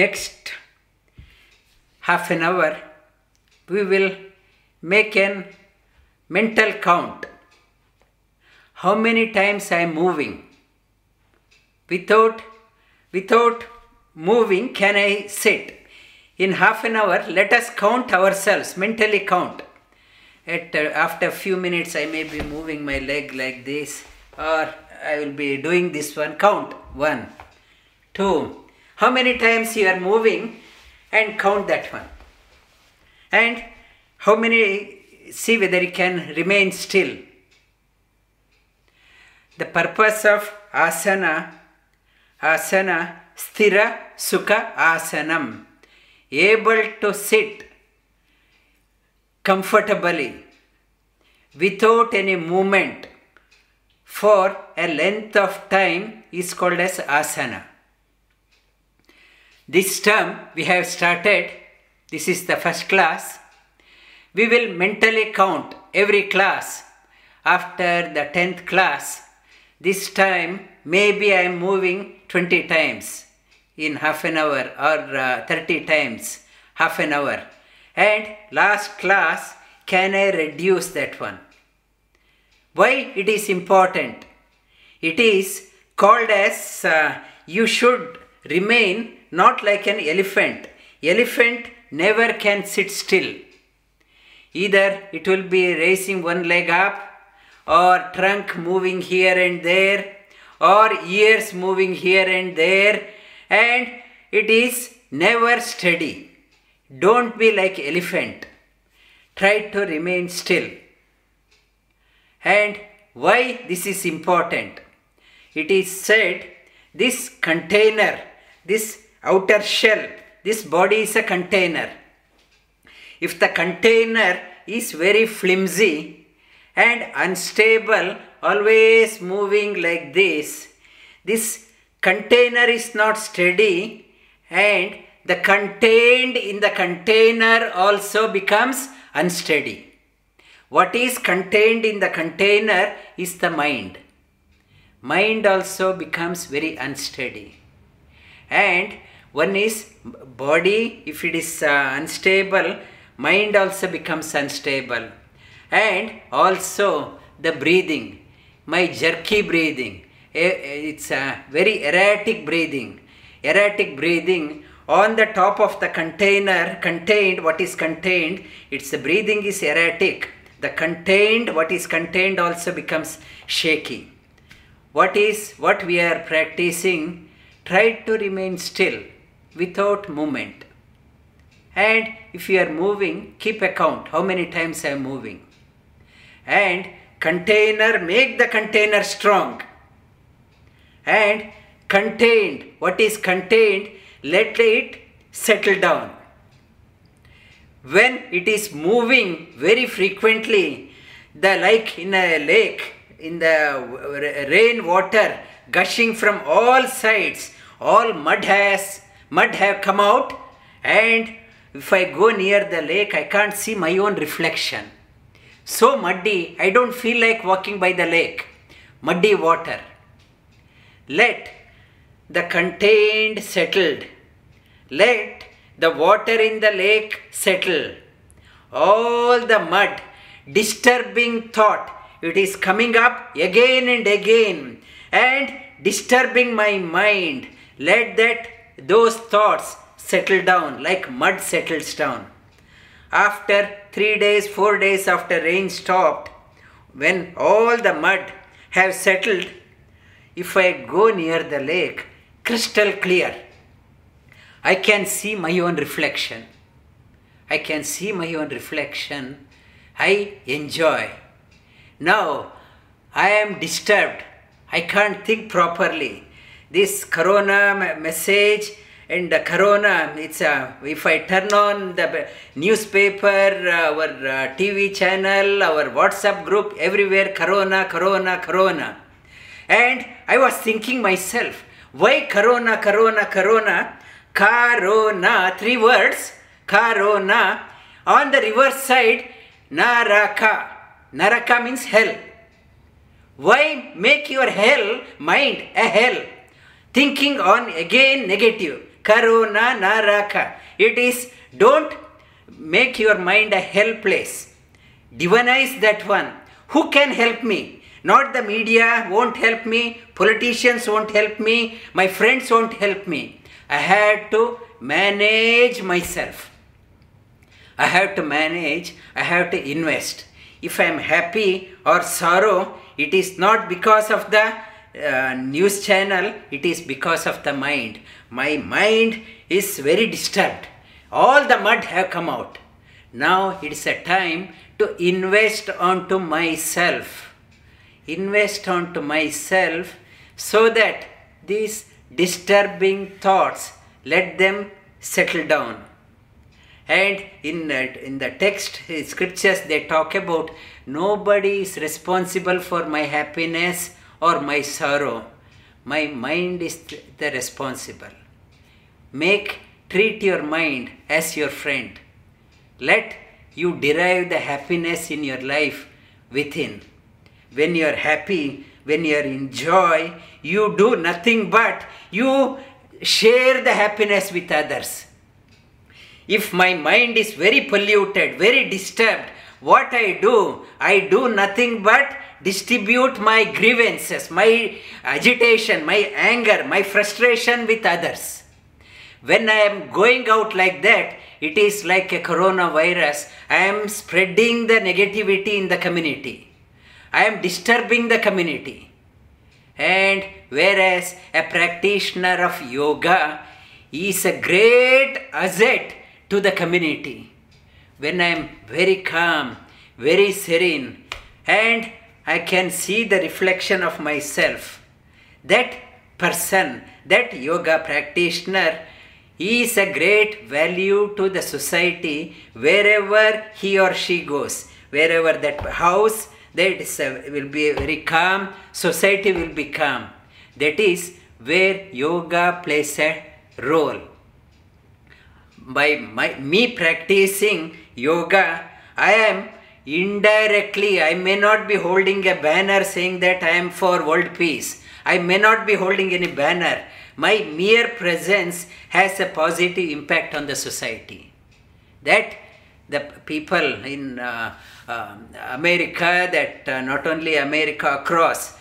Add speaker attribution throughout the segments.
Speaker 1: Next half an hour, we will make an mental count. How many times I am moving? Without, without moving, can I sit? In half an hour, let us count ourselves, mentally count. At, uh, after a few minutes, I may be moving my leg like this, or I will be doing this one. Count one, two. How many times you are moving, and count that one. And how many, see whether you can remain still. The purpose of asana, asana, sthira sukha asanam, able to sit comfortably without any movement for a length of time is called as asana. This term we have started, this is the first class. We will mentally count every class after the 10th class. This time, maybe I am moving 20 times in half an hour or uh, 30 times half an hour. And last class, can I reduce that one? Why it is important? It is called as uh, you should remain not like an elephant. Elephant never can sit still. Either it will be raising one leg up, or trunk moving here and there, or ears moving here and there, and it is never steady. Don't be like elephant. Try to remain still. And why this is important? It is said this container, this outer shell, this body is a container. If the container is very flimsy and unstable, always moving like this, this container is not steady and the contained in the container also becomes unsteady. What is contained in the container is the mind. Mind also becomes very unsteady. And one is body, if it is uh, unstable, mind also becomes unstable. And also the breathing, my jerky breathing, it's a very erratic breathing. Erratic breathing on the top of the container contained what is contained its breathing is erratic the contained what is contained also becomes shaky what is what we are practicing try to remain still without movement. And if you are moving keep account how many times i am moving. And container make the container strong. And contained what is contained let it settle down. When it is moving very frequently, the like in a lake, in the rain water gushing from all sides, all mud has mud have come out, and if I go near the lake, I can't see my own reflection. So muddy, I don't feel like walking by the lake. Muddy water. Let the contained settled let the water in the lake settle. All the mud, disturbing thought, it is coming up again and again and disturbing my mind. Let that those thoughts settle down like mud settles down. After three days, four days after rain stopped, when all the mud have settled, if I go near the lake, crystal clear, I can see my own reflection. I can see my own reflection. I enjoy. Now I am disturbed. I can't think properly. This corona message and the corona, it's a, if I turn on the newspaper, our uh, TV channel, our WhatsApp group, everywhere corona, corona, corona. And I was thinking myself, why corona, corona, corona? corona three words, corona On the reverse side, Naraka. Naraka means hell. Why make your hell mind a hell? Thinking on again negative. Corona Naraka. It is don't make your mind a hell place. Divinize that one. Who can help me? Not the media won't help me, politicians won't help me, my friends won't help me. I had to manage myself. I have to manage, I have to invest. If I am happy or sorrow, it is not because of the uh, news channel, it is because of the mind. My mind is very disturbed. All the mud have come out. Now it is a time to invest onto myself. Invest onto myself so that these disturbing thoughts let them settle down. And in, in the text, scriptures, they talk about nobody is responsible for my happiness or my sorrow. My mind is the responsible. Make, treat your mind as your friend. Let you derive the happiness in your life within. When you are happy, when you are in joy, you do nothing but you share the happiness with others. If my mind is very polluted, very disturbed, what I do? I do nothing but distribute my grievances, my agitation, my anger, my frustration with others. When I am going out like that, it is like a coronavirus. I am spreading the negativity in the community. I am disturbing the community. And whereas a practitioner of yoga is a great asset to the community. When I am very calm, very serene, and I can see the reflection of myself, that person, that yoga practitioner, is a great value to the society wherever he or she goes. Wherever that house, that is a, will be very calm, society will be calm. That is where yoga plays a role. By my, me practicing yoga, I am indirectly, I may not be holding a banner saying that I am for world peace. I may not be holding any banner. My mere presence has a positive impact on the society. That the people in uh, uh, America, that uh, not only America across,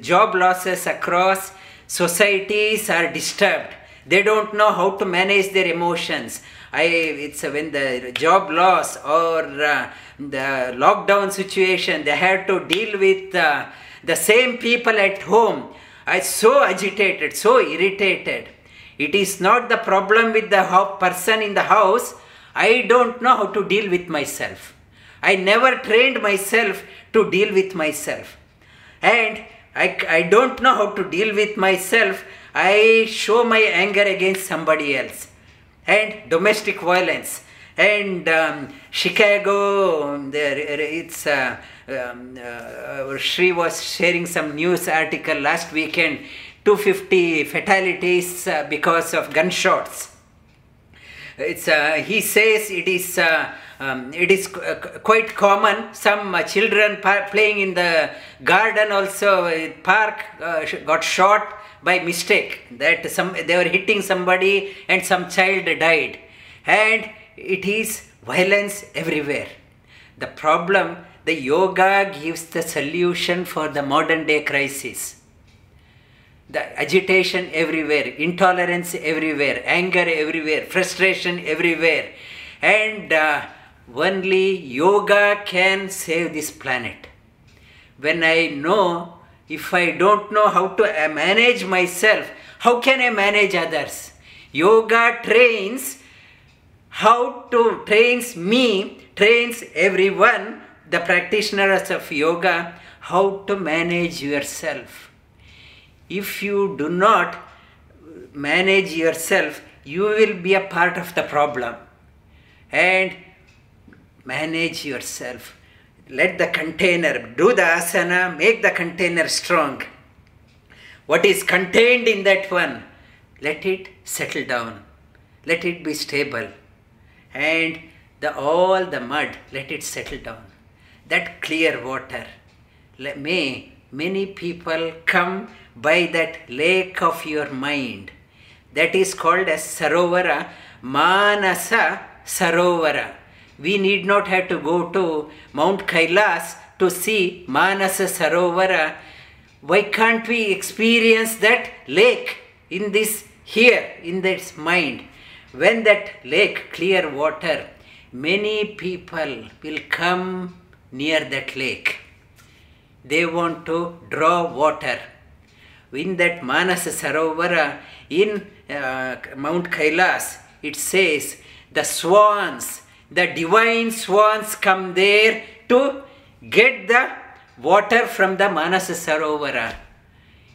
Speaker 1: job losses across societies are disturbed. They don't know how to manage their emotions. I, it's when the job loss or uh, the lockdown situation, they had to deal with uh, the same people at home. I so agitated, so irritated. It is not the problem with the person in the house. I don't know how to deal with myself. I never trained myself to deal with myself. And I, I don't know how to deal with myself. I show my anger against somebody else. And domestic violence. And um, Chicago, there, it's uh, um, uh, Shri was sharing some news article last weekend 250 fatalities uh, because of gunshots. It's, uh, he says it is, uh, um, it is qu- quite common. Some uh, children playing in the garden also, uh, park, got shot by mistake. That some they were hitting somebody and some child died. And it is violence everywhere. The problem the yoga gives the solution for the modern day crisis. The agitation everywhere, intolerance everywhere, anger everywhere, frustration everywhere. And uh, only yoga can save this planet. When I know, if I don't know how to uh, manage myself, how can I manage others? Yoga trains how to trains me, trains everyone the practitioners of yoga how to manage yourself. If you do not manage yourself, you will be a part of the problem. And manage yourself. Let the container, do the asana, make the container strong. What is contained in that one, let it settle down. Let it be stable. And the, all the mud, let it settle down that clear water. May many people come by that lake of your mind. that is called as Sarovara, Manasa Sarovara. We need not have to go to Mount Kailas to see Manasa Sarovara. Why can't we experience that lake in this here, in this mind? When that lake, clear water, many people will come near that lake. They want to draw water. In that Manas Sarovara in uh, Mount Kailas, it says the swans, the divine swans come there to get the water from the Manas Sarovara.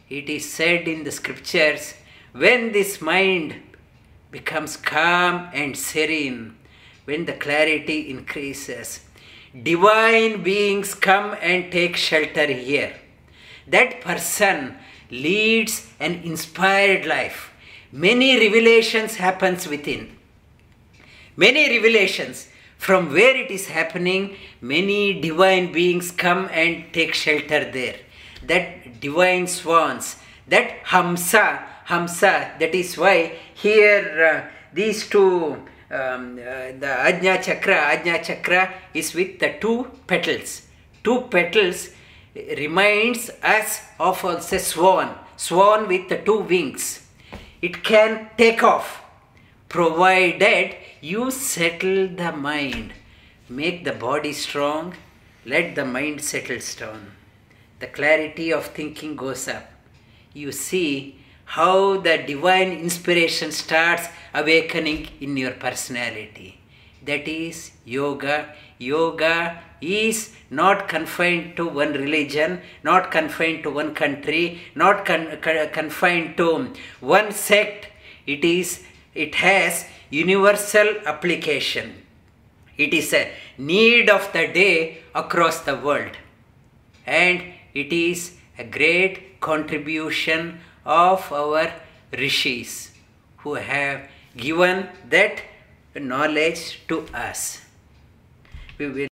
Speaker 1: It is said in the scriptures when this mind becomes calm and serene, when the clarity increases, divine beings come and take shelter here. That person leads an inspired life. Many revelations happens within. Many revelations. From where it is happening, many divine beings come and take shelter there. That divine swans, that Hamsa, Hamsa, that is why here uh, these two um, uh, the Ajna Chakra, Ajna Chakra is with the two petals. Two petals reminds us of a swan, swan with the two wings. It can take off provided you settle the mind. Make the body strong, let the mind settle down. The clarity of thinking goes up. You see how the divine inspiration starts awakening in your personality. That is yoga. Yoga is not confined to one religion, not confined to one country, not con- confined to one sect. It is it has universal application. It is a need of the day across the world. And it is a great contribution of our rishis who have given that knowledge to us. We will